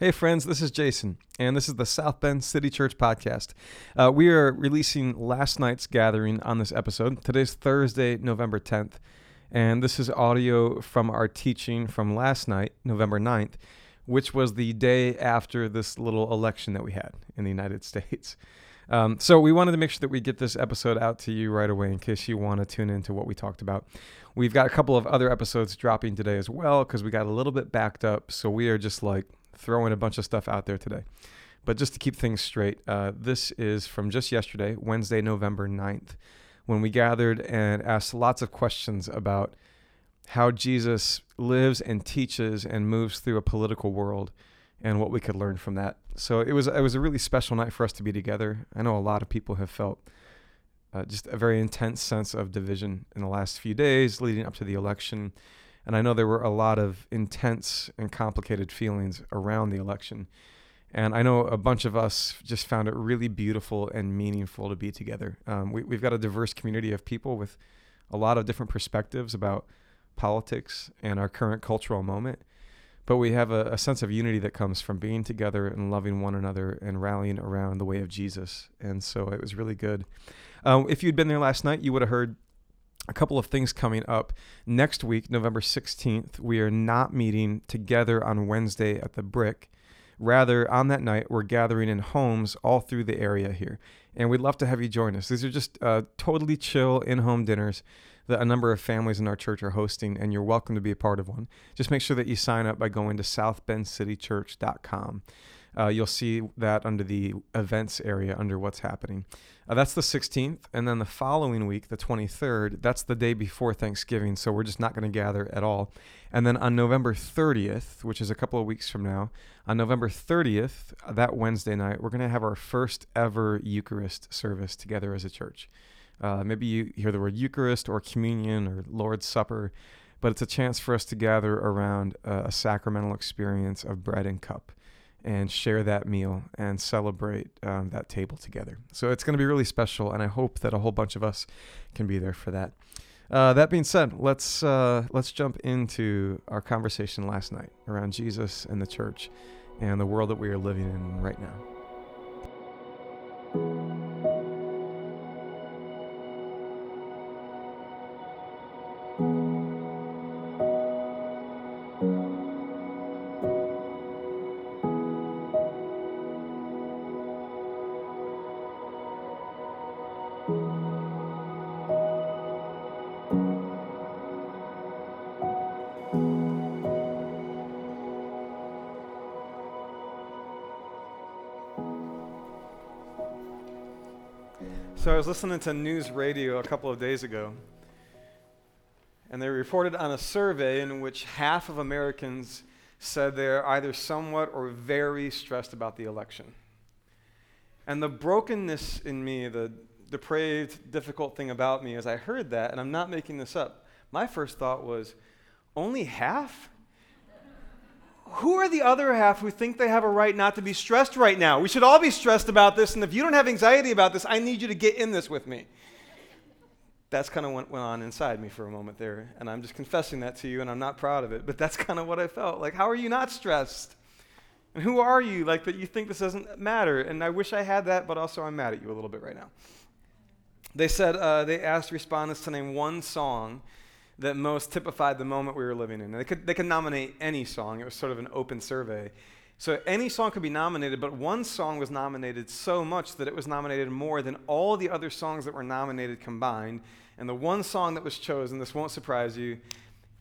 Hey, friends, this is Jason, and this is the South Bend City Church podcast. Uh, we are releasing last night's gathering on this episode. Today's Thursday, November 10th, and this is audio from our teaching from last night, November 9th, which was the day after this little election that we had in the United States. Um, so we wanted to make sure that we get this episode out to you right away in case you want to tune into what we talked about. We've got a couple of other episodes dropping today as well because we got a little bit backed up. So we are just like throwing a bunch of stuff out there today. But just to keep things straight, uh, this is from just yesterday, Wednesday, November 9th, when we gathered and asked lots of questions about how Jesus lives and teaches and moves through a political world and what we could learn from that. So it was it was a really special night for us to be together. I know a lot of people have felt uh, just a very intense sense of division in the last few days leading up to the election and I know there were a lot of intense and complicated feelings around the election. And I know a bunch of us just found it really beautiful and meaningful to be together. Um, we, we've got a diverse community of people with a lot of different perspectives about politics and our current cultural moment. But we have a, a sense of unity that comes from being together and loving one another and rallying around the way of Jesus. And so it was really good. Um, if you'd been there last night, you would have heard a couple of things coming up. Next week, November 16th, we are not meeting together on Wednesday at the Brick. Rather, on that night, we're gathering in homes all through the area here. And we'd love to have you join us. These are just uh, totally chill in home dinners that a number of families in our church are hosting, and you're welcome to be a part of one. Just make sure that you sign up by going to southbendcitychurch.com. Uh, you'll see that under the events area under what's happening. Uh, that's the 16th. And then the following week, the 23rd, that's the day before Thanksgiving. So we're just not going to gather at all. And then on November 30th, which is a couple of weeks from now, on November 30th, uh, that Wednesday night, we're going to have our first ever Eucharist service together as a church. Uh, maybe you hear the word Eucharist or communion or Lord's Supper, but it's a chance for us to gather around a, a sacramental experience of bread and cup and share that meal and celebrate um, that table together. So it's going to be really special, and I hope that a whole bunch of us can be there for that. Uh, that being said, let's uh, let's jump into our conversation last night around Jesus and the church and the world that we are living in right now. So I was listening to news radio a couple of days ago, and they reported on a survey in which half of Americans said they're either somewhat or very stressed about the election. And the brokenness in me, the depraved, difficult thing about me, as I heard that, and I'm not making this up, my first thought was, only half? Who are the other half who think they have a right not to be stressed right now? We should all be stressed about this, and if you don't have anxiety about this, I need you to get in this with me. That's kind of what went on inside me for a moment there, and I'm just confessing that to you, and I'm not proud of it, but that's kind of what I felt. Like, how are you not stressed? And who are you, like, that you think this doesn't matter? And I wish I had that, but also I'm mad at you a little bit right now. They said, uh, they asked respondents to name one song that most typified the moment we were living in. And they could, they could nominate any song, it was sort of an open survey. So any song could be nominated, but one song was nominated so much that it was nominated more than all the other songs that were nominated combined. And the one song that was chosen, this won't surprise you,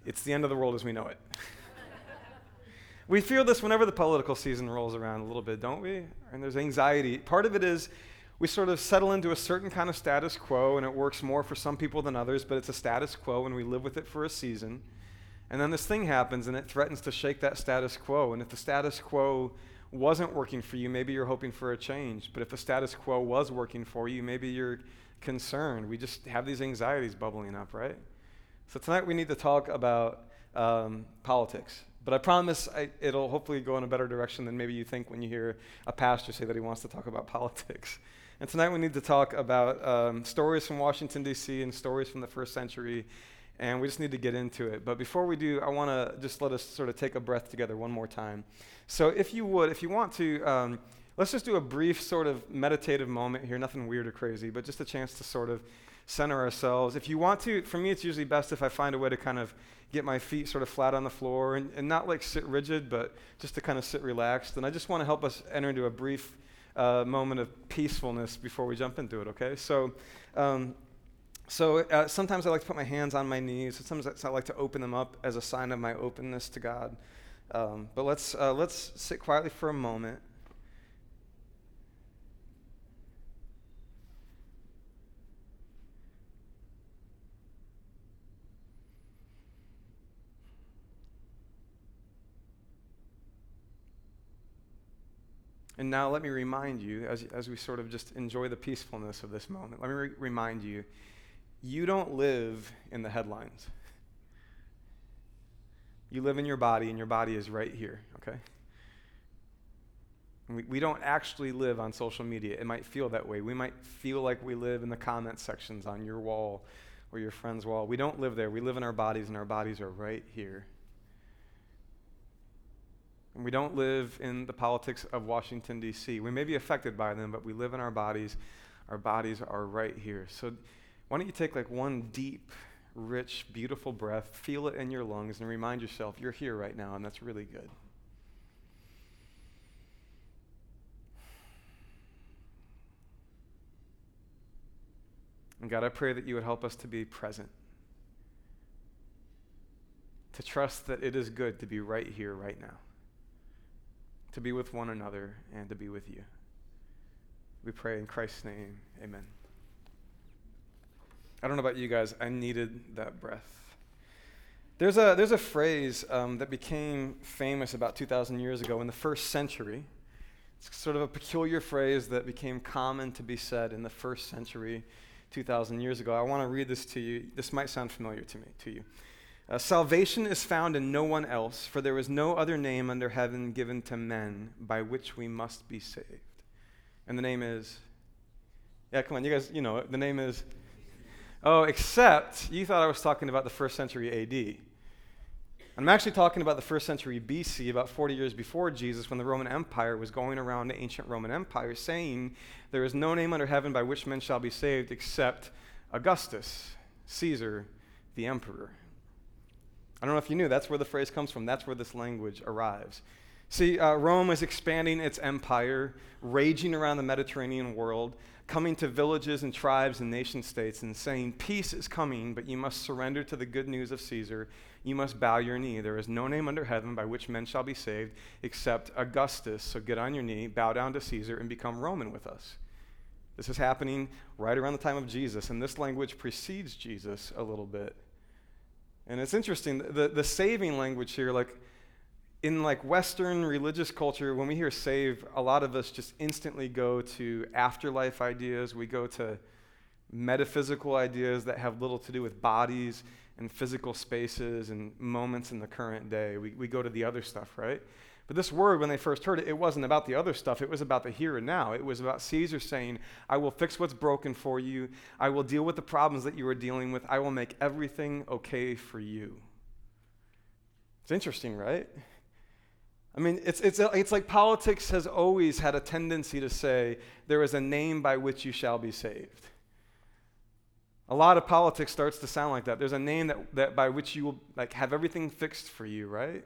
it's The End of the World as We Know It. we feel this whenever the political season rolls around a little bit, don't we? And there's anxiety. Part of it is we sort of settle into a certain kind of status quo, and it works more for some people than others, but it's a status quo, and we live with it for a season. And then this thing happens, and it threatens to shake that status quo. And if the status quo wasn't working for you, maybe you're hoping for a change. But if the status quo was working for you, maybe you're concerned. We just have these anxieties bubbling up, right? So tonight we need to talk about um, politics. But I promise I, it'll hopefully go in a better direction than maybe you think when you hear a pastor say that he wants to talk about politics. And tonight we need to talk about um, stories from Washington, D.C., and stories from the first century. And we just need to get into it. But before we do, I want to just let us sort of take a breath together one more time. So if you would, if you want to, um, let's just do a brief sort of meditative moment here, nothing weird or crazy, but just a chance to sort of center ourselves. If you want to, for me, it's usually best if I find a way to kind of get my feet sort of flat on the floor and, and not like sit rigid, but just to kind of sit relaxed. And I just want to help us enter into a brief uh, moment of peacefulness before we jump into it, okay? So, um, so uh, sometimes I like to put my hands on my knees. Sometimes I like to open them up as a sign of my openness to God. Um, but let's, uh, let's sit quietly for a moment. And now let me remind you, as, as we sort of just enjoy the peacefulness of this moment, let me re- remind you you don't live in the headlines. You live in your body, and your body is right here, okay? We, we don't actually live on social media. It might feel that way. We might feel like we live in the comment sections on your wall or your friend's wall. We don't live there. We live in our bodies, and our bodies are right here. And we don't live in the politics of Washington, D.C. We may be affected by them, but we live in our bodies. Our bodies are right here. So why don't you take like one deep, rich, beautiful breath, feel it in your lungs, and remind yourself you're here right now, and that's really good. And God, I pray that you would help us to be present, to trust that it is good to be right here, right now to be with one another, and to be with you. We pray in Christ's name. Amen. I don't know about you guys, I needed that breath. There's a, there's a phrase um, that became famous about 2,000 years ago in the first century. It's sort of a peculiar phrase that became common to be said in the first century 2,000 years ago. I want to read this to you. This might sound familiar to me, to you. Uh, salvation is found in no one else, for there is no other name under heaven given to men by which we must be saved. And the name is, yeah, come on, you guys, you know. The name is, oh, except you thought I was talking about the first century AD. I'm actually talking about the first century BC, about 40 years before Jesus, when the Roman Empire was going around the ancient Roman Empire saying, There is no name under heaven by which men shall be saved except Augustus, Caesar, the emperor. I don't know if you knew, that's where the phrase comes from. That's where this language arrives. See, uh, Rome is expanding its empire, raging around the Mediterranean world, coming to villages and tribes and nation states and saying, Peace is coming, but you must surrender to the good news of Caesar. You must bow your knee. There is no name under heaven by which men shall be saved except Augustus. So get on your knee, bow down to Caesar, and become Roman with us. This is happening right around the time of Jesus, and this language precedes Jesus a little bit. And it's interesting, the, the saving language here, like in like Western religious culture, when we hear save, a lot of us just instantly go to afterlife ideas. We go to metaphysical ideas that have little to do with bodies and physical spaces and moments in the current day. We, we go to the other stuff, right? But this word, when they first heard it, it wasn't about the other stuff. It was about the here and now. It was about Caesar saying, I will fix what's broken for you. I will deal with the problems that you are dealing with. I will make everything okay for you. It's interesting, right? I mean, it's, it's, it's like politics has always had a tendency to say, there is a name by which you shall be saved. A lot of politics starts to sound like that. There's a name that, that by which you will like, have everything fixed for you, right?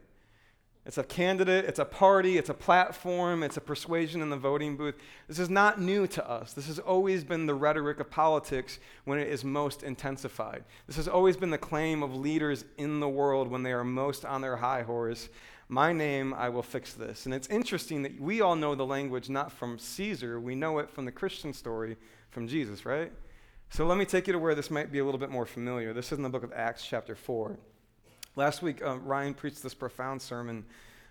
It's a candidate, it's a party, it's a platform, it's a persuasion in the voting booth. This is not new to us. This has always been the rhetoric of politics when it is most intensified. This has always been the claim of leaders in the world when they are most on their high horse. My name, I will fix this. And it's interesting that we all know the language not from Caesar, we know it from the Christian story from Jesus, right? So let me take you to where this might be a little bit more familiar. This is in the book of Acts, chapter 4. Last week, uh, Ryan preached this profound sermon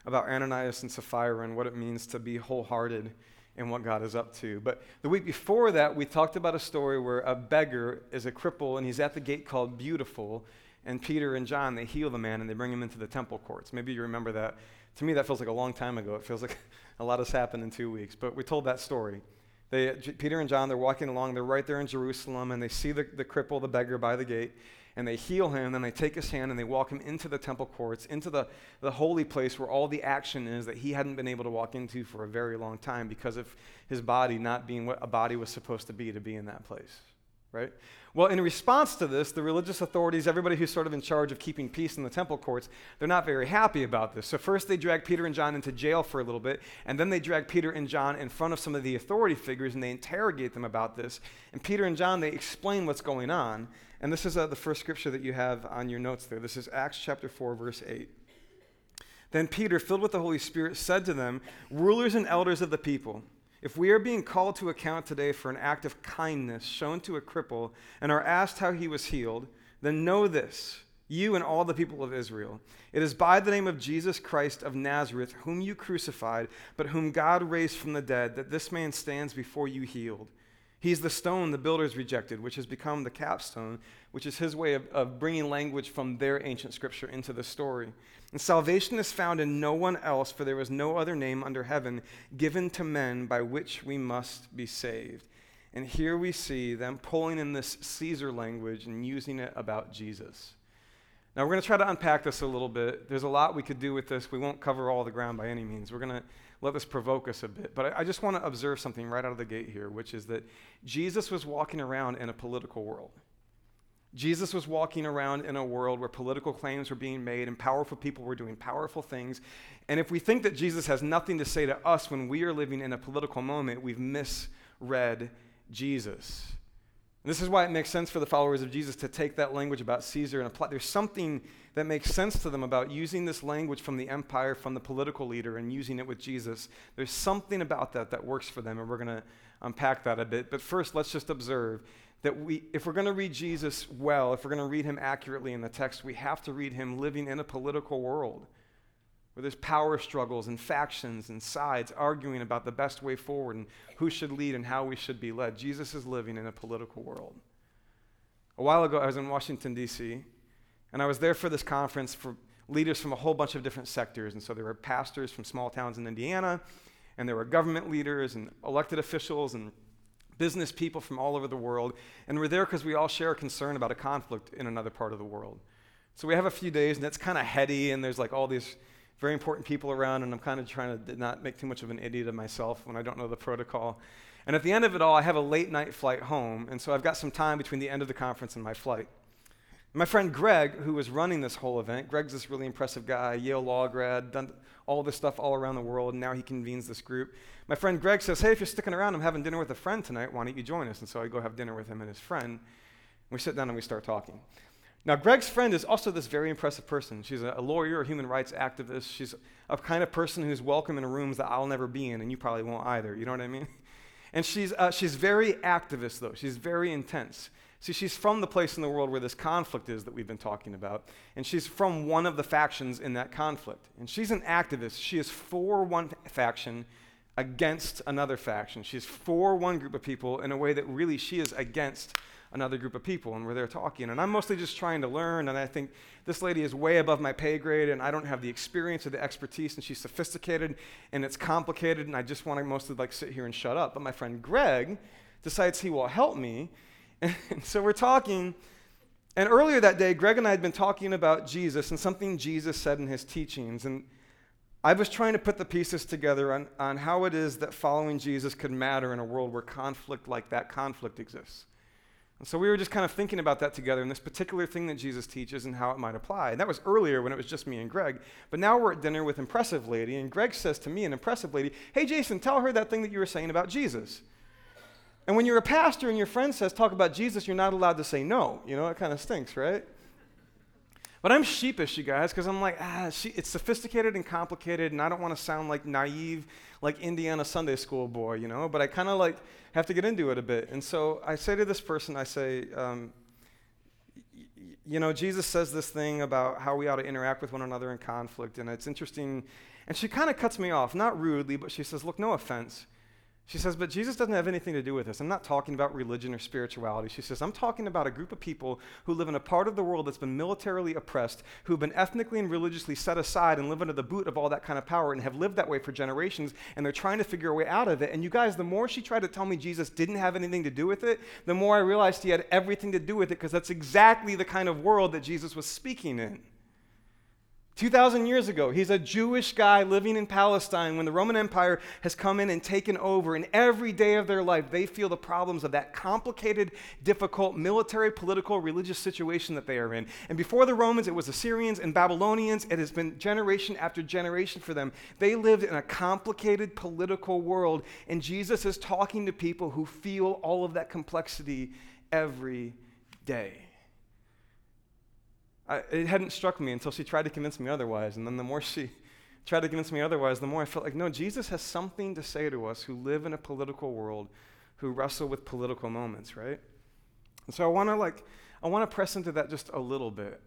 about Ananias and Sapphira and what it means to be wholehearted in what God is up to. But the week before that, we talked about a story where a beggar is a cripple and he's at the gate called Beautiful. And Peter and John, they heal the man and they bring him into the temple courts. Maybe you remember that. To me, that feels like a long time ago. It feels like a lot has happened in two weeks. But we told that story. They, Peter and John, they're walking along. They're right there in Jerusalem and they see the, the cripple, the beggar by the gate. And they heal him, and they take his hand and they walk him into the temple courts, into the, the holy place where all the action is that he hadn't been able to walk into for a very long time because of his body not being what a body was supposed to be to be in that place, right? Well, in response to this, the religious authorities, everybody who's sort of in charge of keeping peace in the temple courts, they're not very happy about this. So, first they drag Peter and John into jail for a little bit, and then they drag Peter and John in front of some of the authority figures and they interrogate them about this. And Peter and John, they explain what's going on. And this is uh, the first scripture that you have on your notes there. This is Acts chapter 4, verse 8. Then Peter, filled with the Holy Spirit, said to them, Rulers and elders of the people, if we are being called to account today for an act of kindness shown to a cripple and are asked how he was healed, then know this, you and all the people of Israel. It is by the name of Jesus Christ of Nazareth, whom you crucified, but whom God raised from the dead, that this man stands before you healed. He's the stone the builders rejected, which has become the capstone, which is his way of, of bringing language from their ancient scripture into the story. And salvation is found in no one else, for there is no other name under heaven given to men by which we must be saved. And here we see them pulling in this Caesar language and using it about Jesus. Now, we're going to try to unpack this a little bit. There's a lot we could do with this. We won't cover all the ground by any means. We're going to let this provoke us a bit. But I, I just want to observe something right out of the gate here, which is that Jesus was walking around in a political world. Jesus was walking around in a world where political claims were being made and powerful people were doing powerful things. And if we think that Jesus has nothing to say to us when we are living in a political moment, we've misread Jesus. And this is why it makes sense for the followers of Jesus to take that language about Caesar and apply. There's something that makes sense to them about using this language from the empire, from the political leader, and using it with Jesus. There's something about that that works for them, and we're going to unpack that a bit. But first, let's just observe that we, if we're going to read Jesus well, if we're going to read him accurately in the text, we have to read him living in a political world where there's power struggles and factions and sides arguing about the best way forward and who should lead and how we should be led. Jesus is living in a political world. A while ago, I was in Washington, D.C., and I was there for this conference for leaders from a whole bunch of different sectors. And so there were pastors from small towns in Indiana, and there were government leaders and elected officials and business people from all over the world. And we're there because we all share a concern about a conflict in another part of the world. So we have a few days, and it's kind of heady, and there's like all these very important people around, and I'm kind of trying to not make too much of an idiot of myself when I don't know the protocol. And at the end of it all, I have a late night flight home, and so I've got some time between the end of the conference and my flight. My friend Greg, who was running this whole event, Greg's this really impressive guy, Yale law grad, done all this stuff all around the world, and now he convenes this group. My friend Greg says, Hey, if you're sticking around, I'm having dinner with a friend tonight. Why don't you join us? And so I go have dinner with him and his friend. We sit down and we start talking. Now, Greg's friend is also this very impressive person. She's a lawyer, a human rights activist. She's a kind of person who's welcome in rooms that I'll never be in, and you probably won't either. You know what I mean? And she's, uh, she's very activist, though. She's very intense. See, she's from the place in the world where this conflict is that we've been talking about, and she's from one of the factions in that conflict. And she's an activist. She is for one faction against another faction. She's for one group of people in a way that really she is against another group of people, and we're there talking. And I'm mostly just trying to learn, and I think this lady is way above my pay grade, and I don't have the experience or the expertise, and she's sophisticated, and it's complicated, and I just want to mostly like sit here and shut up. But my friend Greg decides he will help me and so we're talking, and earlier that day, Greg and I had been talking about Jesus and something Jesus said in his teachings. And I was trying to put the pieces together on, on how it is that following Jesus could matter in a world where conflict like that conflict exists. And so we were just kind of thinking about that together and this particular thing that Jesus teaches and how it might apply. And that was earlier when it was just me and Greg. But now we're at dinner with Impressive Lady, and Greg says to me, an Impressive Lady, Hey, Jason, tell her that thing that you were saying about Jesus. And when you're a pastor and your friend says, talk about Jesus, you're not allowed to say no. You know, it kind of stinks, right? But I'm sheepish, you guys, because I'm like, ah, she, it's sophisticated and complicated, and I don't want to sound like naive, like Indiana Sunday school boy, you know. But I kind of like have to get into it a bit. And so I say to this person, I say, um, you know, Jesus says this thing about how we ought to interact with one another in conflict, and it's interesting. And she kind of cuts me off, not rudely, but she says, look, no offense. She says, but Jesus doesn't have anything to do with this. I'm not talking about religion or spirituality. She says, I'm talking about a group of people who live in a part of the world that's been militarily oppressed, who've been ethnically and religiously set aside and live under the boot of all that kind of power and have lived that way for generations, and they're trying to figure a way out of it. And you guys, the more she tried to tell me Jesus didn't have anything to do with it, the more I realized he had everything to do with it because that's exactly the kind of world that Jesus was speaking in. 2,000 years ago, he's a Jewish guy living in Palestine when the Roman Empire has come in and taken over. And every day of their life, they feel the problems of that complicated, difficult military, political, religious situation that they are in. And before the Romans, it was Assyrians and Babylonians. It has been generation after generation for them. They lived in a complicated political world. And Jesus is talking to people who feel all of that complexity every day. I, it hadn't struck me until she tried to convince me otherwise. And then the more she tried to convince me otherwise, the more I felt like, no, Jesus has something to say to us who live in a political world, who wrestle with political moments, right? And so I want to like, I want to press into that just a little bit.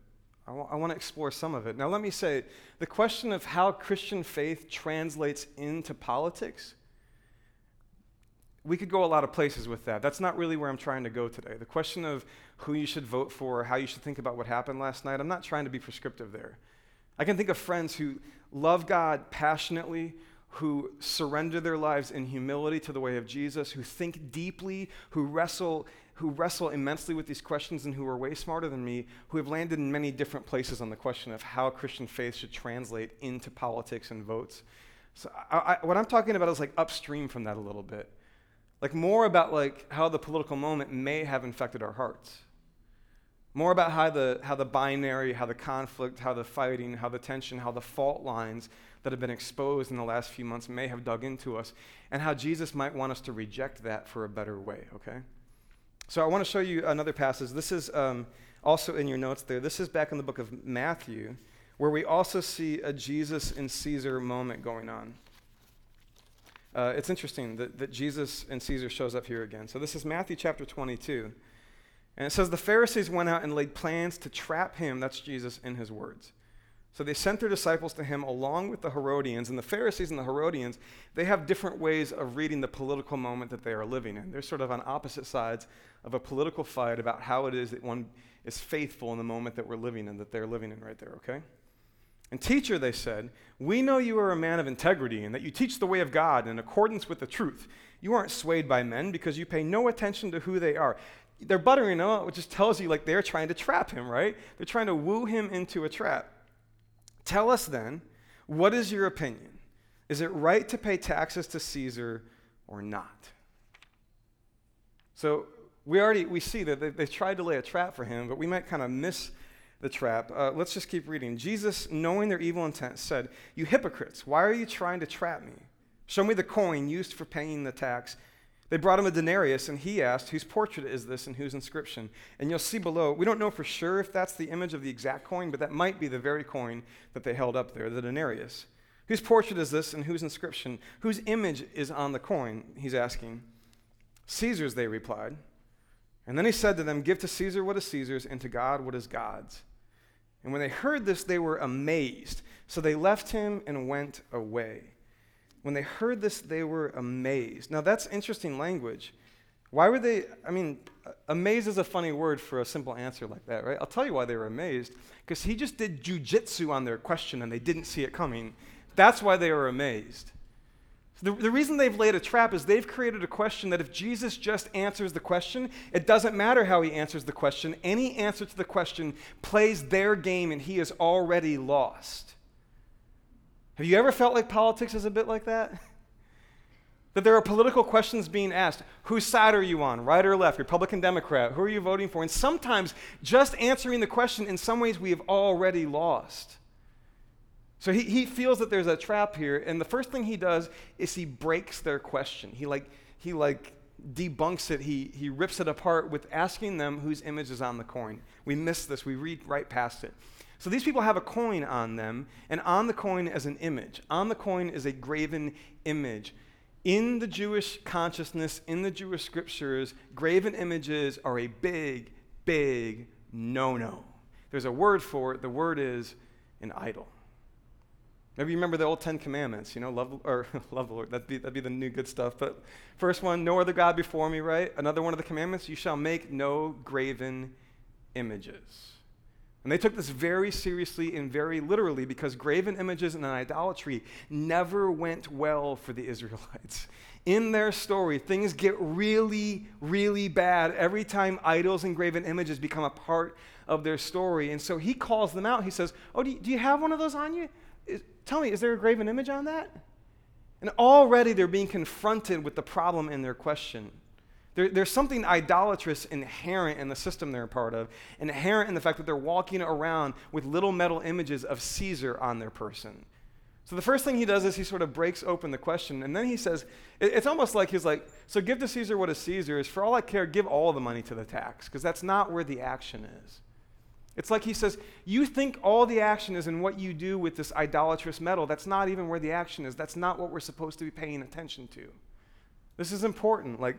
I, w- I want to explore some of it. Now, let me say the question of how Christian faith translates into politics we could go a lot of places with that. That's not really where I'm trying to go today. The question of who you should vote for, how you should think about what happened last night, I'm not trying to be prescriptive there. I can think of friends who love God passionately, who surrender their lives in humility to the way of Jesus, who think deeply, who wrestle, who wrestle immensely with these questions, and who are way smarter than me, who have landed in many different places on the question of how Christian faith should translate into politics and votes. So I, I, what I'm talking about is like upstream from that a little bit like more about like how the political moment may have infected our hearts. More about how the, how the binary how the conflict how the fighting how the tension how the fault lines that have been exposed in the last few months may have dug into us and how jesus might want us to reject that for a better way okay? So i want to show you another passage. This is um, also in your notes there. This is back in the book of matthew where we also see a jesus and caesar moment going on uh, it's interesting that, that Jesus and Caesar shows up here again. So this is Matthew chapter 22. And it says, The Pharisees went out and laid plans to trap him, that's Jesus, in his words. So they sent their disciples to him along with the Herodians. And the Pharisees and the Herodians, they have different ways of reading the political moment that they are living in. They're sort of on opposite sides of a political fight about how it is that one is faithful in the moment that we're living in, that they're living in right there, okay? And teacher, they said, we know you are a man of integrity and that you teach the way of God in accordance with the truth. You aren't swayed by men because you pay no attention to who they are. They're buttering him up, which just tells you like they're trying to trap him, right? They're trying to woo him into a trap. Tell us then, what is your opinion? Is it right to pay taxes to Caesar or not? So we already we see that they, they tried to lay a trap for him, but we might kind of miss the trap. Uh, let's just keep reading. Jesus, knowing their evil intent, said, You hypocrites, why are you trying to trap me? Show me the coin used for paying the tax. They brought him a denarius, and he asked, Whose portrait is this and whose inscription? And you'll see below, we don't know for sure if that's the image of the exact coin, but that might be the very coin that they held up there, the denarius. Whose portrait is this and whose inscription? Whose image is on the coin? He's asking. Caesar's, they replied. And then he said to them, Give to Caesar what is Caesar's, and to God what is God's. And when they heard this, they were amazed. So they left him and went away. When they heard this, they were amazed. Now, that's interesting language. Why were they? I mean, amazed is a funny word for a simple answer like that, right? I'll tell you why they were amazed. Because he just did jujitsu on their question and they didn't see it coming. That's why they were amazed. The, the reason they've laid a trap is they've created a question that if Jesus just answers the question, it doesn't matter how he answers the question. Any answer to the question plays their game and he is already lost. Have you ever felt like politics is a bit like that? That there are political questions being asked. Whose side are you on, right or left, Republican, Democrat? Who are you voting for? And sometimes just answering the question, in some ways, we have already lost. So he, he feels that there's a trap here, and the first thing he does is he breaks their question. He like he like debunks it. He he rips it apart with asking them whose image is on the coin. We miss this. We read right past it. So these people have a coin on them, and on the coin is an image. On the coin is a graven image. In the Jewish consciousness, in the Jewish scriptures, graven images are a big, big no no. There's a word for it. The word is an idol. Maybe you remember the old Ten Commandments, you know, love or love the Lord. That'd be that'd be the new good stuff. But first one, no other God before me, right? Another one of the commandments, you shall make no graven images. And they took this very seriously and very literally because graven images and idolatry never went well for the Israelites. In their story, things get really, really bad every time idols and graven images become a part of their story. And so he calls them out. He says, Oh, do you, do you have one of those on you? Tell me, is there a graven image on that? And already they're being confronted with the problem in their question. There, there's something idolatrous inherent in the system they're a part of, inherent in the fact that they're walking around with little metal images of Caesar on their person. So the first thing he does is he sort of breaks open the question, and then he says, it's almost like he's like, so give to Caesar what is Caesar's. For all I care, give all the money to the tax, because that's not where the action is. It's like he says, You think all the action is in what you do with this idolatrous metal. That's not even where the action is. That's not what we're supposed to be paying attention to. This is important. Like,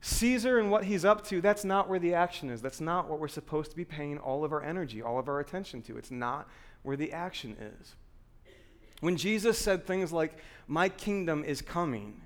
Caesar and what he's up to, that's not where the action is. That's not what we're supposed to be paying all of our energy, all of our attention to. It's not where the action is. When Jesus said things like, My kingdom is coming,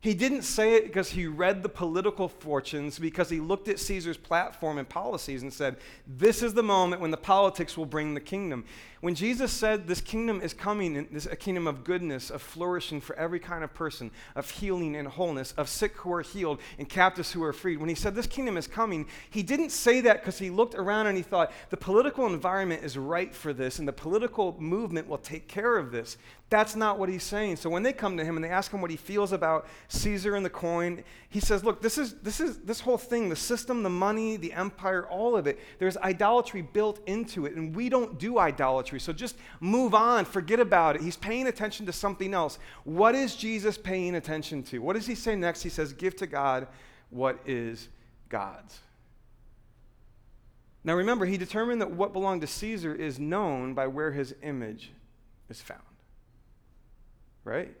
he didn't say it because he read the political fortunes, because he looked at Caesar's platform and policies and said, This is the moment when the politics will bring the kingdom. When Jesus said this kingdom is coming, this a kingdom of goodness, of flourishing for every kind of person, of healing and wholeness, of sick who are healed and captives who are freed, when he said this kingdom is coming, he didn't say that because he looked around and he thought the political environment is right for this and the political movement will take care of this. That's not what he's saying. So when they come to him and they ask him what he feels about Caesar and the coin, he says, "Look, this is this is this whole thing, the system, the money, the empire, all of it. There's idolatry built into it, and we don't do idolatry. So just move on, forget about it. He's paying attention to something else. What is Jesus paying attention to? What does he say next? He says, Give to God what is God's. Now remember, he determined that what belonged to Caesar is known by where his image is found. Right?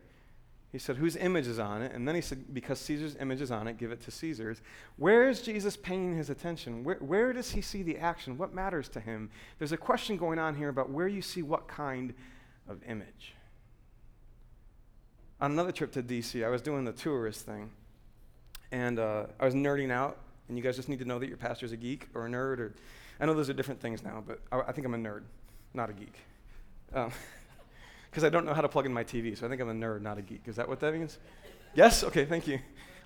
He said, Whose image is on it? And then he said, Because Caesar's image is on it, give it to Caesar's. Where is Jesus paying his attention? Where, where does he see the action? What matters to him? There's a question going on here about where you see what kind of image. On another trip to DC, I was doing the tourist thing, and uh, I was nerding out. And you guys just need to know that your pastor's a geek or a nerd, or I know those are different things now, but I, I think I'm a nerd, not a geek. Um, because I don't know how to plug in my TV. So I think I'm a nerd, not a geek. Is that what that means? Yes? Okay, thank you.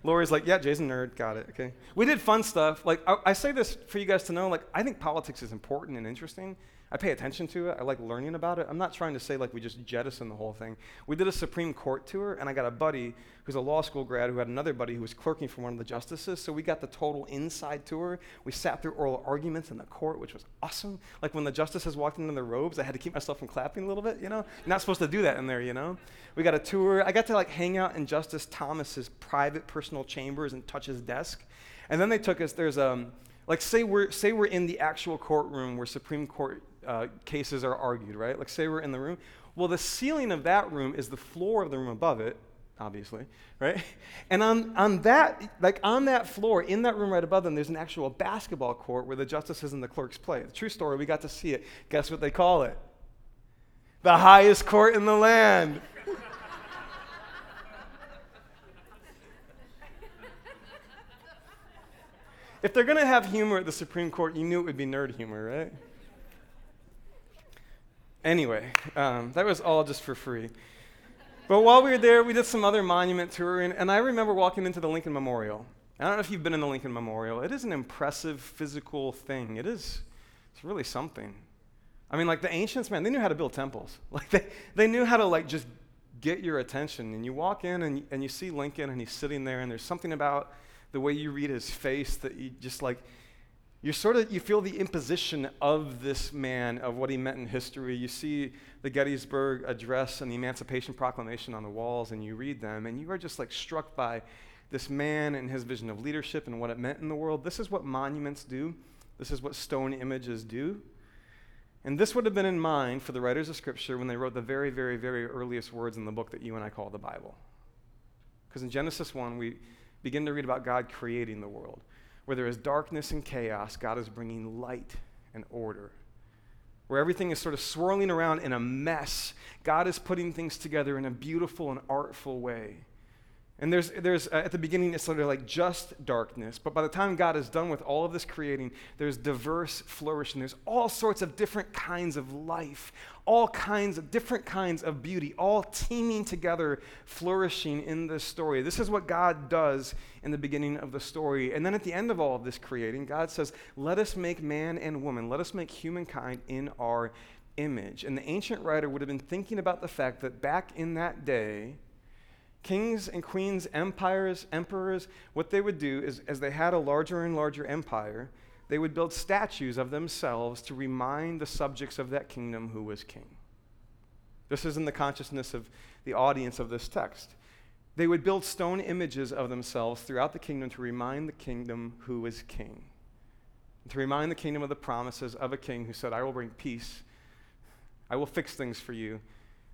Lori's like, yeah, Jason, nerd. Got it. Okay. We did fun stuff. Like, I, I say this for you guys to know. Like, I think politics is important and interesting. I pay attention to it. I like learning about it. I'm not trying to say like we just jettison the whole thing. We did a Supreme Court tour, and I got a buddy who's a law school grad who had another buddy who was clerking for one of the justices. So we got the total inside tour. We sat through oral arguments in the court, which was awesome. Like when the justices walked into their robes, I had to keep myself from clapping a little bit. You know, you're not supposed to do that in there. You know, we got a tour. I got to like hang out in Justice Thomas's private personal chambers and touch his desk. And then they took us. There's um like say we're say we're in the actual courtroom where Supreme Court uh, cases are argued, right? Like, say we're in the room. Well, the ceiling of that room is the floor of the room above it, obviously, right? And on, on that, like on that floor, in that room right above them, there's an actual basketball court where the justices and the clerks play. The true story, we got to see it. Guess what they call it? The highest court in the land. if they're going to have humor at the Supreme Court, you knew it would be nerd humor, right? Anyway, um, that was all just for free. But while we were there, we did some other monument touring, and I remember walking into the Lincoln Memorial. I don't know if you've been in the Lincoln Memorial. It is an impressive physical thing. It is, it's really something. I mean, like the ancients, man, they knew how to build temples. Like they, they knew how to like just get your attention. And you walk in and, and you see Lincoln, and he's sitting there, and there's something about the way you read his face that you just like, you sort of you feel the imposition of this man of what he meant in history. You see the gettysburg address and the emancipation proclamation on the walls and you read them and you are just like struck by this man and his vision of leadership and what it meant in the world. This is what monuments do. This is what stone images do. And this would have been in mind for the writers of scripture when they wrote the very very very earliest words in the book that you and i call the bible. Because in genesis 1 we begin to read about god creating the world where there is darkness and chaos, God is bringing light and order. where everything is sort of swirling around in a mess. God is putting things together in a beautiful and artful way. And there's, there's uh, at the beginning, it's sort of like just darkness. But by the time God is done with all of this creating, there's diverse flourishing. There's all sorts of different kinds of life, all kinds of different kinds of beauty, all teeming together, flourishing in this story. This is what God does in the beginning of the story. And then at the end of all of this creating, God says, Let us make man and woman, let us make humankind in our image. And the ancient writer would have been thinking about the fact that back in that day, Kings and queens, empires, emperors, what they would do is, as they had a larger and larger empire, they would build statues of themselves to remind the subjects of that kingdom who was king. This is in the consciousness of the audience of this text. They would build stone images of themselves throughout the kingdom to remind the kingdom who was king. To remind the kingdom of the promises of a king who said, I will bring peace. I will fix things for you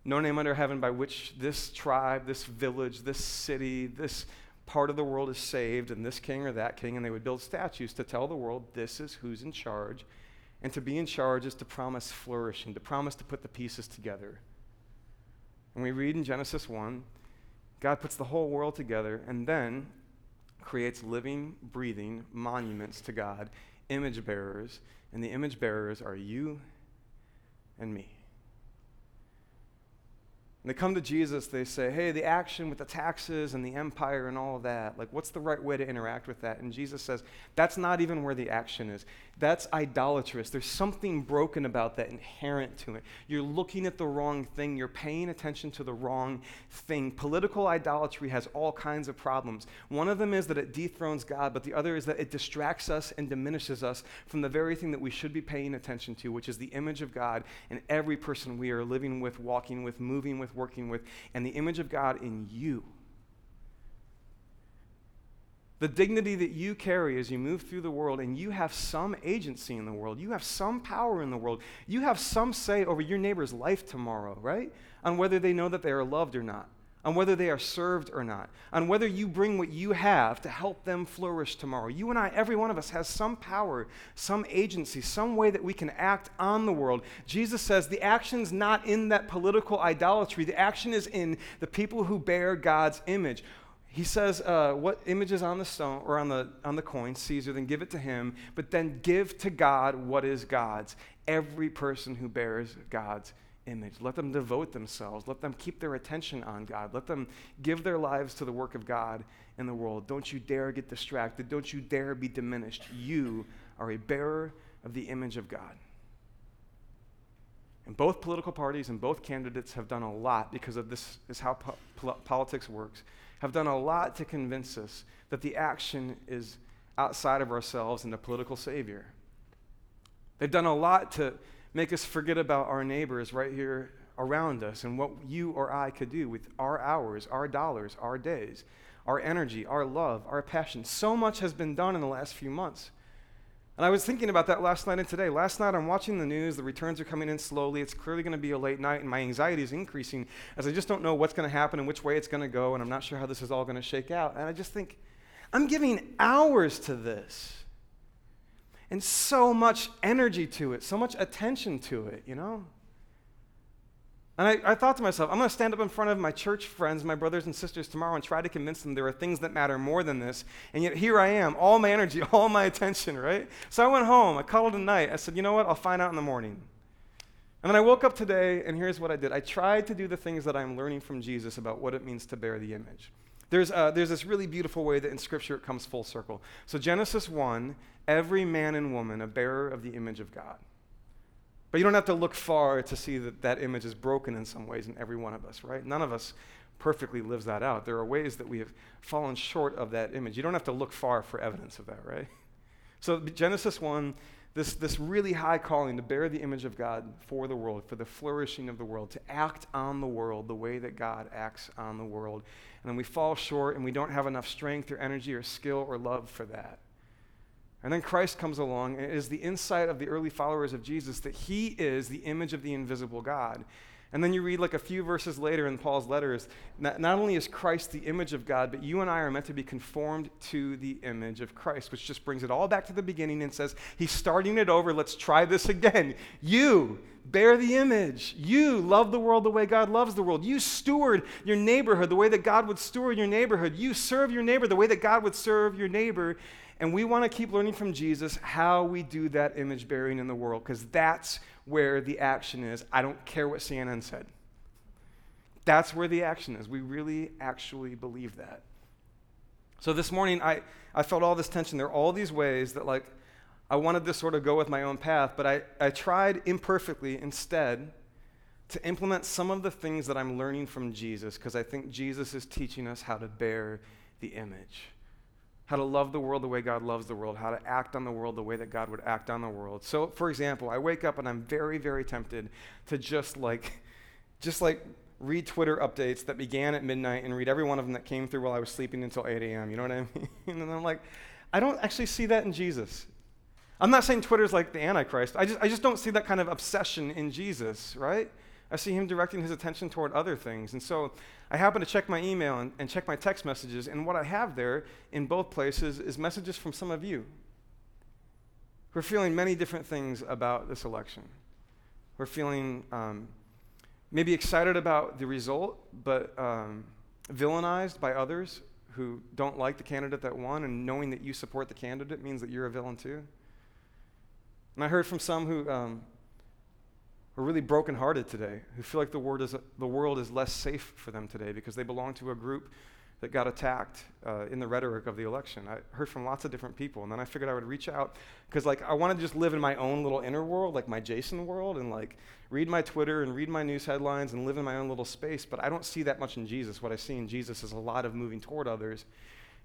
no name under heaven by which this tribe, this village, this city, this part of the world is saved, and this king or that king, and they would build statues to tell the world this is who's in charge. And to be in charge is to promise flourishing, to promise to put the pieces together. And we read in Genesis 1 God puts the whole world together and then creates living, breathing monuments to God, image bearers. And the image bearers are you and me. And they come to Jesus, they say, Hey, the action with the taxes and the empire and all of that, like, what's the right way to interact with that? And Jesus says, That's not even where the action is. That's idolatrous. There's something broken about that inherent to it. You're looking at the wrong thing, you're paying attention to the wrong thing. Political idolatry has all kinds of problems. One of them is that it dethrones God, but the other is that it distracts us and diminishes us from the very thing that we should be paying attention to, which is the image of God in every person we are living with, walking with, moving with working with, and the image of God in you. The dignity that you carry as you move through the world, and you have some agency in the world, you have some power in the world, you have some say over your neighbor's life tomorrow, right? On whether they know that they are loved or not on whether they are served or not, on whether you bring what you have to help them flourish tomorrow. You and I, every one of us, has some power, some agency, some way that we can act on the world. Jesus says the action's not in that political idolatry, the action is in the people who bear God's image. He says, uh, What image is on the stone or on the, on the coin, Caesar, then give it to him, but then give to God what is God's. Every person who bears God's image. Let them devote themselves. Let them keep their attention on God. Let them give their lives to the work of God in the world. Don't you dare get distracted. Don't you dare be diminished. You are a bearer of the image of God. And both political parties and both candidates have done a lot because of this is how po- politics works. Have done a lot to convince us that the action is outside of ourselves and the political savior. They've done a lot to make us forget about our neighbors right here around us and what you or I could do with our hours, our dollars, our days, our energy, our love, our passion. So much has been done in the last few months. And I was thinking about that last night and today. Last night, I'm watching the news. The returns are coming in slowly. It's clearly going to be a late night, and my anxiety is increasing as I just don't know what's going to happen and which way it's going to go, and I'm not sure how this is all going to shake out. And I just think, I'm giving hours to this and so much energy to it, so much attention to it, you know? And I, I thought to myself, I'm going to stand up in front of my church friends, my brothers and sisters tomorrow, and try to convince them there are things that matter more than this. And yet here I am, all my energy, all my attention, right? So I went home, I called it a night. I said, you know what? I'll find out in the morning. And then I woke up today, and here's what I did I tried to do the things that I'm learning from Jesus about what it means to bear the image. There's, uh, there's this really beautiful way that in Scripture it comes full circle. So, Genesis 1, every man and woman a bearer of the image of God. But you don't have to look far to see that that image is broken in some ways in every one of us, right? None of us perfectly lives that out. There are ways that we have fallen short of that image. You don't have to look far for evidence of that, right? So, Genesis 1, this, this really high calling to bear the image of God for the world, for the flourishing of the world, to act on the world the way that God acts on the world. And then we fall short and we don't have enough strength or energy or skill or love for that. And then Christ comes along, and it is the insight of the early followers of Jesus that he is the image of the invisible God. And then you read like a few verses later in Paul's letters, not, not, only is Christ the image of God, but you and I are meant to be conformed to the image of Christ, which just brings it all back to the beginning and says, He's starting it over. Let's try this again. You bear the image. You love the world the way God loves the world. You steward your neighborhood the way that God would steward your neighborhood. You serve your neighbor the way that God would serve your neighbor. And we want to keep learning from Jesus how we do that image bearing in the world because that's where the action is. I don't care what CNN said. That's where the action is. We really actually believe that. So this morning, I, I felt all this tension. There are all these ways that, like, I wanted to sort of go with my own path, but I, I tried imperfectly instead to implement some of the things that I'm learning from Jesus because I think Jesus is teaching us how to bear the image how to love the world the way God loves the world, how to act on the world the way that God would act on the world. So, for example, I wake up and I'm very, very tempted to just like, just like read Twitter updates that began at midnight and read every one of them that came through while I was sleeping until 8 a.m. You know what I mean? and I'm like, I don't actually see that in Jesus. I'm not saying Twitter's like the Antichrist. I just, I just don't see that kind of obsession in Jesus, right? I see him directing his attention toward other things. And so I happen to check my email and, and check my text messages, and what I have there in both places is messages from some of you who are feeling many different things about this election. We're feeling um, maybe excited about the result, but um, villainized by others who don't like the candidate that won, and knowing that you support the candidate means that you're a villain too. And I heard from some who um, are really brokenhearted today, who feel like the, word is, the world is less safe for them today because they belong to a group that got attacked uh, in the rhetoric of the election. I heard from lots of different people, and then I figured I would reach out because, like, I want to just live in my own little inner world, like my Jason world, and like read my Twitter and read my news headlines and live in my own little space. But I don't see that much in Jesus. What I see in Jesus is a lot of moving toward others.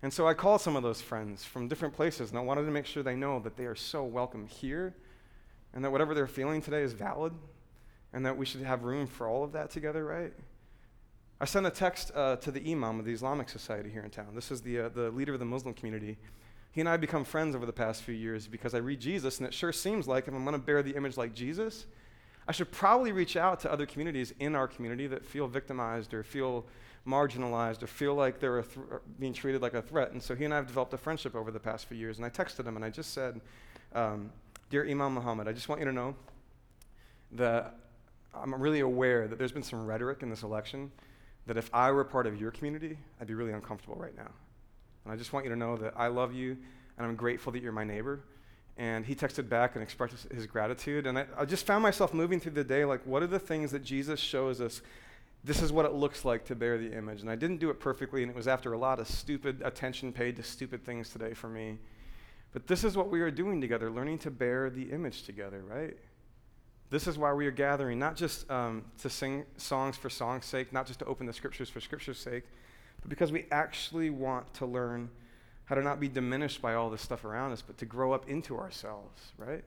And so I called some of those friends from different places, and I wanted to make sure they know that they are so welcome here, and that whatever they're feeling today is valid, and that we should have room for all of that together, right? I sent a text uh, to the Imam of the Islamic Society here in town. This is the, uh, the leader of the Muslim community. He and I have become friends over the past few years because I read Jesus, and it sure seems like if I'm going to bear the image like Jesus, I should probably reach out to other communities in our community that feel victimized or feel marginalized or feel like they're th- being treated like a threat. And so he and I have developed a friendship over the past few years. And I texted him and I just said, um, Dear Imam Muhammad, I just want you to know that I'm really aware that there's been some rhetoric in this election that if I were part of your community, I'd be really uncomfortable right now. And I just want you to know that I love you and I'm grateful that you're my neighbor. And he texted back and expressed his gratitude. And I, I just found myself moving through the day like, what are the things that Jesus shows us? This is what it looks like to bear the image. And I didn't do it perfectly, and it was after a lot of stupid attention paid to stupid things today for me. But this is what we are doing together, learning to bear the image together, right? This is why we are gathering, not just um, to sing songs for song's sake, not just to open the scriptures for scripture's sake, but because we actually want to learn how to not be diminished by all this stuff around us, but to grow up into ourselves, right?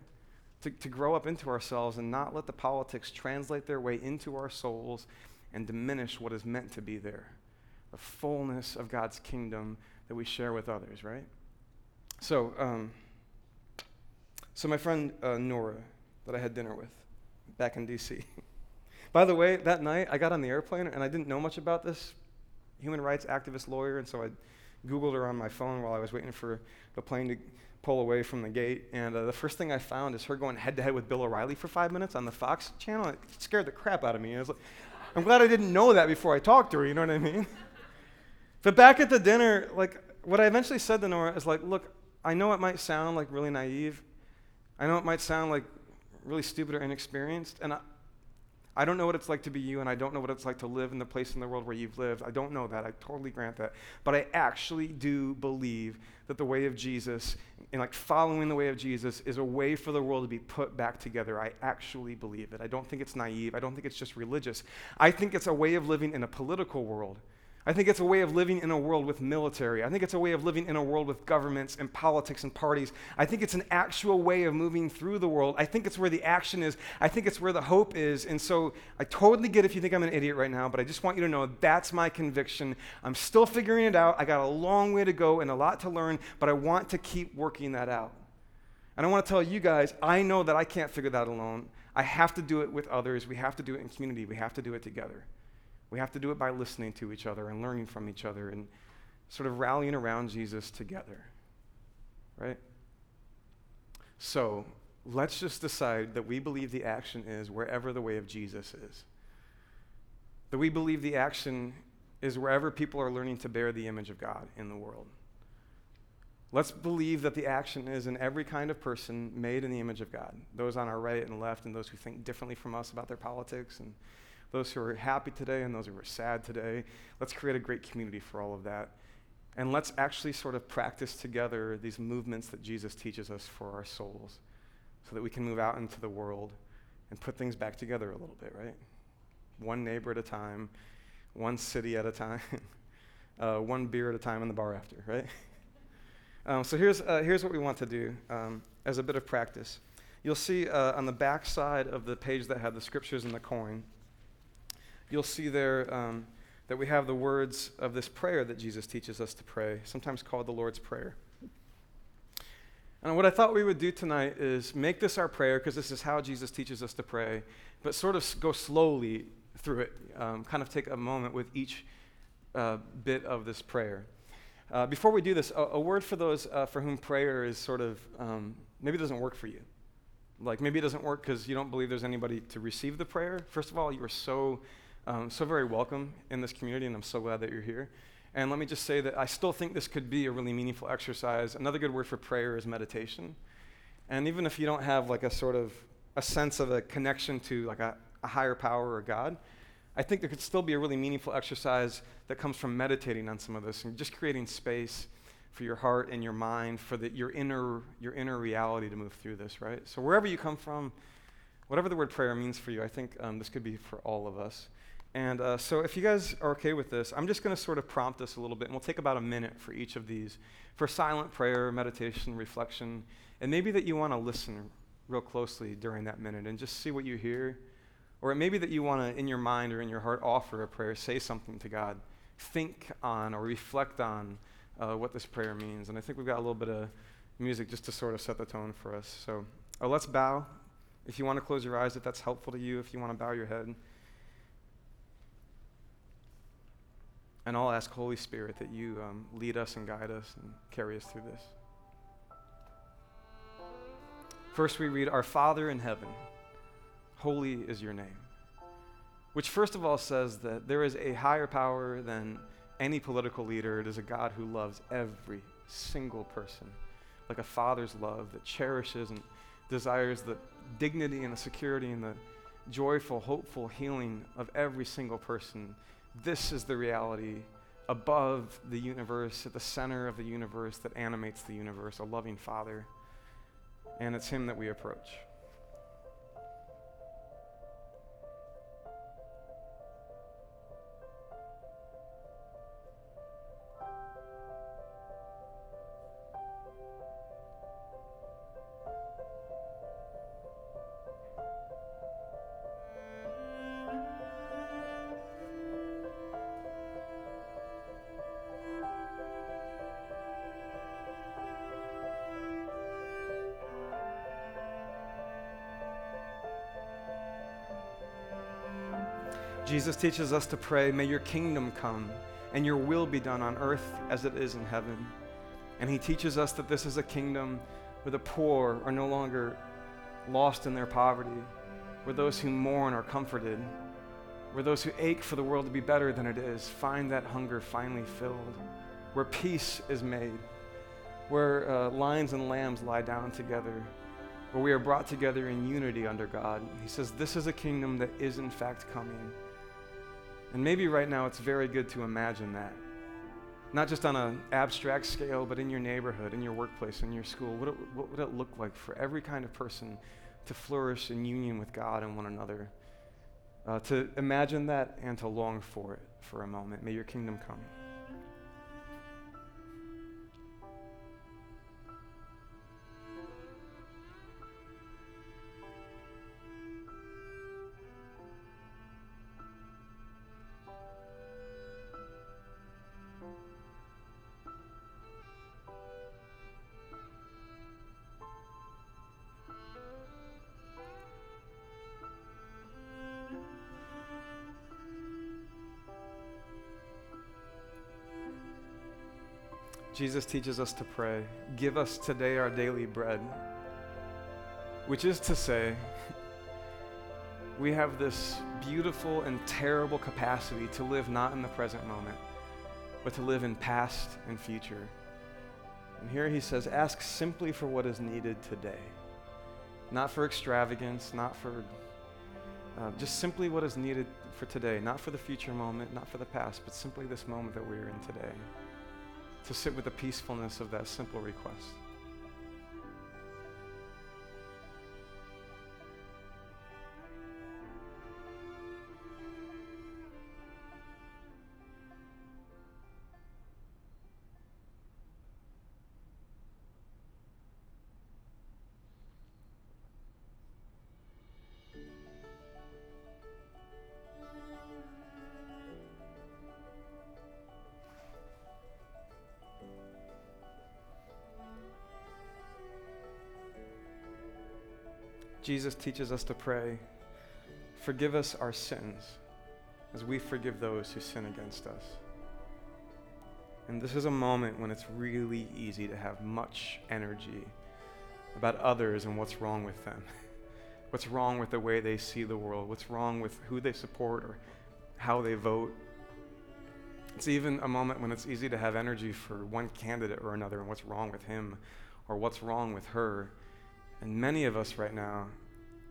To, to grow up into ourselves and not let the politics translate their way into our souls and diminish what is meant to be there the fullness of God's kingdom that we share with others, right? So, um, so my friend uh, Nora, that I had dinner with, back in DC. By the way, that night I got on the airplane and I didn't know much about this human rights activist lawyer, and so I Googled her on my phone while I was waiting for the plane to pull away from the gate. And uh, the first thing I found is her going head to head with Bill O'Reilly for five minutes on the Fox channel. It scared the crap out of me. I was like, I'm glad I didn't know that before I talked to her, you know what I mean? but back at the dinner, like, what I eventually said to Nora is like, look, I know it might sound like really naive. I know it might sound like really stupid or inexperienced. And I, I don't know what it's like to be you, and I don't know what it's like to live in the place in the world where you've lived. I don't know that. I totally grant that. But I actually do believe that the way of Jesus, and like following the way of Jesus, is a way for the world to be put back together. I actually believe it. I don't think it's naive. I don't think it's just religious. I think it's a way of living in a political world I think it's a way of living in a world with military. I think it's a way of living in a world with governments and politics and parties. I think it's an actual way of moving through the world. I think it's where the action is. I think it's where the hope is. And so I totally get if you think I'm an idiot right now, but I just want you to know that's my conviction. I'm still figuring it out. I got a long way to go and a lot to learn, but I want to keep working that out. And I want to tell you guys, I know that I can't figure that alone. I have to do it with others. We have to do it in community. We have to do it together. We have to do it by listening to each other and learning from each other and sort of rallying around Jesus together. Right? So let's just decide that we believe the action is wherever the way of Jesus is. That we believe the action is wherever people are learning to bear the image of God in the world. Let's believe that the action is in every kind of person made in the image of God those on our right and left, and those who think differently from us about their politics, and those who are happy today and those who are sad today. Let's create a great community for all of that. And let's actually sort of practice together these movements that Jesus teaches us for our souls so that we can move out into the world and put things back together a little bit, right? One neighbor at a time, one city at a time, uh, one beer at a time in the bar after, right? Um, so here's, uh, here's what we want to do um, as a bit of practice. You'll see uh, on the back side of the page that had the scriptures and the coin, you'll see there um, that we have the words of this prayer that Jesus teaches us to pray, sometimes called the Lord's Prayer. And what I thought we would do tonight is make this our prayer, because this is how Jesus teaches us to pray, but sort of go slowly through it, um, kind of take a moment with each uh, bit of this prayer. Uh, before we do this, a, a word for those uh, for whom prayer is sort of um, maybe doesn't work for you. Like maybe it doesn't work because you don't believe there's anybody to receive the prayer. First of all, you are so um, so very welcome in this community, and I'm so glad that you're here. And let me just say that I still think this could be a really meaningful exercise. Another good word for prayer is meditation. And even if you don't have like a sort of a sense of a connection to like a, a higher power or God, I think there could still be a really meaningful exercise that comes from meditating on some of this and just creating space for your heart and your mind for the, your inner your inner reality to move through this, right? So wherever you come from, whatever the word prayer means for you, I think um, this could be for all of us. And uh, so, if you guys are okay with this, I'm just going to sort of prompt us a little bit, and we'll take about a minute for each of these for silent prayer, meditation, reflection, and maybe that you want to listen real closely during that minute and just see what you hear. Or it may be that you want to, in your mind or in your heart, offer a prayer, say something to God, think on or reflect on uh, what this prayer means. And I think we've got a little bit of music just to sort of set the tone for us. So uh, let's bow. If you want to close your eyes, if that's helpful to you, if you want to bow your head. And I'll ask Holy Spirit that you um, lead us and guide us and carry us through this. First, we read, Our Father in heaven, holy is your name. Which, first of all, says that there is a higher power than any political leader. It is a God who loves every single person, like a father's love that cherishes and desires the dignity and the security and the joyful, hopeful healing of every single person this is the reality above the universe, at the center of the universe that animates the universe, a loving Father. And it's Him that we approach. Jesus teaches us to pray, May your kingdom come and your will be done on earth as it is in heaven. And he teaches us that this is a kingdom where the poor are no longer lost in their poverty, where those who mourn are comforted, where those who ache for the world to be better than it is find that hunger finally filled, where peace is made, where uh, lions and lambs lie down together, where we are brought together in unity under God. He says, This is a kingdom that is in fact coming. And maybe right now it's very good to imagine that. Not just on an abstract scale, but in your neighborhood, in your workplace, in your school. What, it, what would it look like for every kind of person to flourish in union with God and one another? Uh, to imagine that and to long for it for a moment. May your kingdom come. Jesus teaches us to pray, Give us today our daily bread, which is to say, we have this beautiful and terrible capacity to live not in the present moment, but to live in past and future. And here he says, Ask simply for what is needed today, not for extravagance, not for uh, just simply what is needed for today, not for the future moment, not for the past, but simply this moment that we're in today to sit with the peacefulness of that simple request. Jesus teaches us to pray, Forgive us our sins as we forgive those who sin against us. And this is a moment when it's really easy to have much energy about others and what's wrong with them. what's wrong with the way they see the world? What's wrong with who they support or how they vote? It's even a moment when it's easy to have energy for one candidate or another and what's wrong with him or what's wrong with her. And many of us right now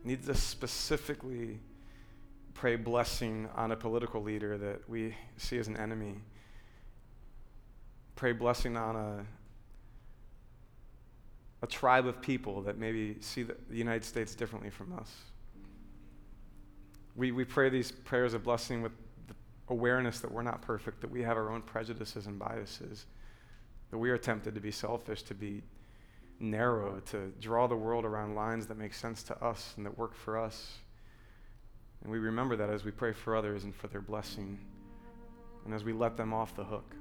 need to specifically pray blessing on a political leader that we see as an enemy. Pray blessing on a, a tribe of people that maybe see the, United States differently from us. We, we pray these prayers of blessing with the awareness that we're not perfect, that we have our own prejudices and biases, that we are tempted to be selfish, to be narrow, to draw the world around lines that make sense to us and that work for us. And we remember that as we pray for others and for their blessing, and as we let them off the hook.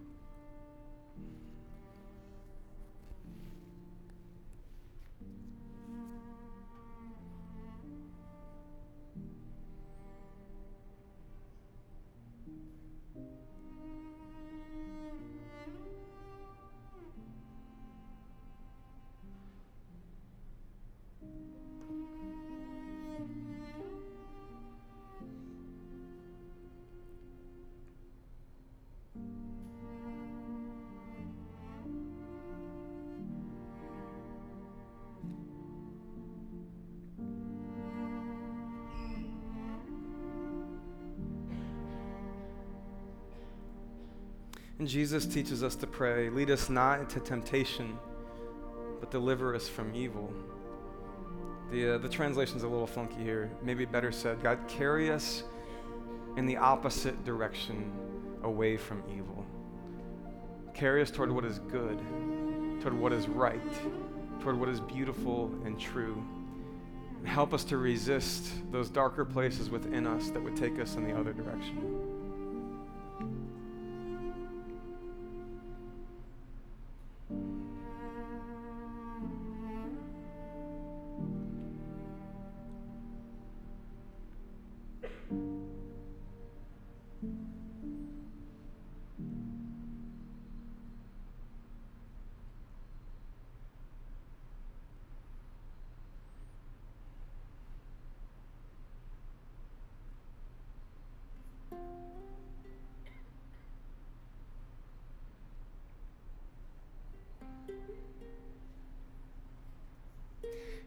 And Jesus teaches us to pray, lead us not into temptation, but deliver us from evil. The, uh, the translation's a little funky here. Maybe better said, God, carry us in the opposite direction away from evil. Carry us toward what is good, toward what is right, toward what is beautiful and true. And help us to resist those darker places within us that would take us in the other direction.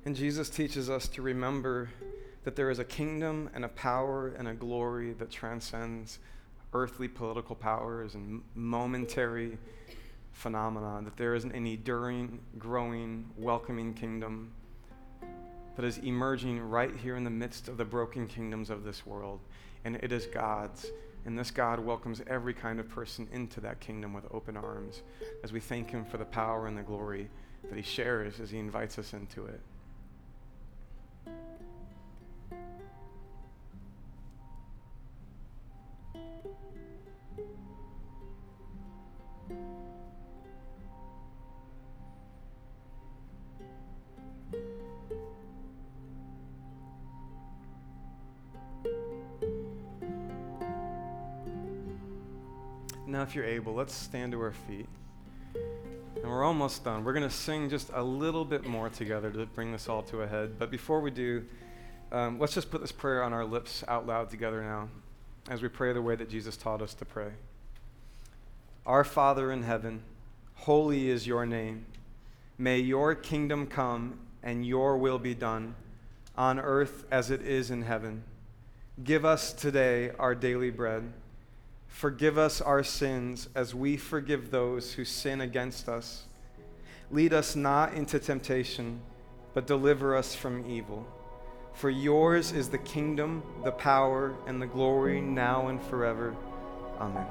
And Jesus teaches us to remember that there is a kingdom and a power and a glory that transcends earthly political powers and momentary phenomena, that there is an enduring, growing, welcoming kingdom that is emerging right here in the midst of the broken kingdoms of this world. And it is God's. And this God welcomes every kind of person into that kingdom with open arms as we thank Him for the power and the glory that He shares as He invites us into it. Now, if you're able, let's stand to our feet. And we're almost done. We're going to sing just a little bit more together to bring this all to a head. But before we do, um, let's just put this prayer on our lips out loud together now as we pray the way that Jesus taught us to pray. Our Father in heaven, holy is your name. May your kingdom come and your will be done on earth as it is in heaven. Give us today our daily bread. Forgive us our sins as we forgive those who sin against us. Lead us not into temptation, but deliver us from evil. For yours is the kingdom, the power, and the glory now and forever. Amen.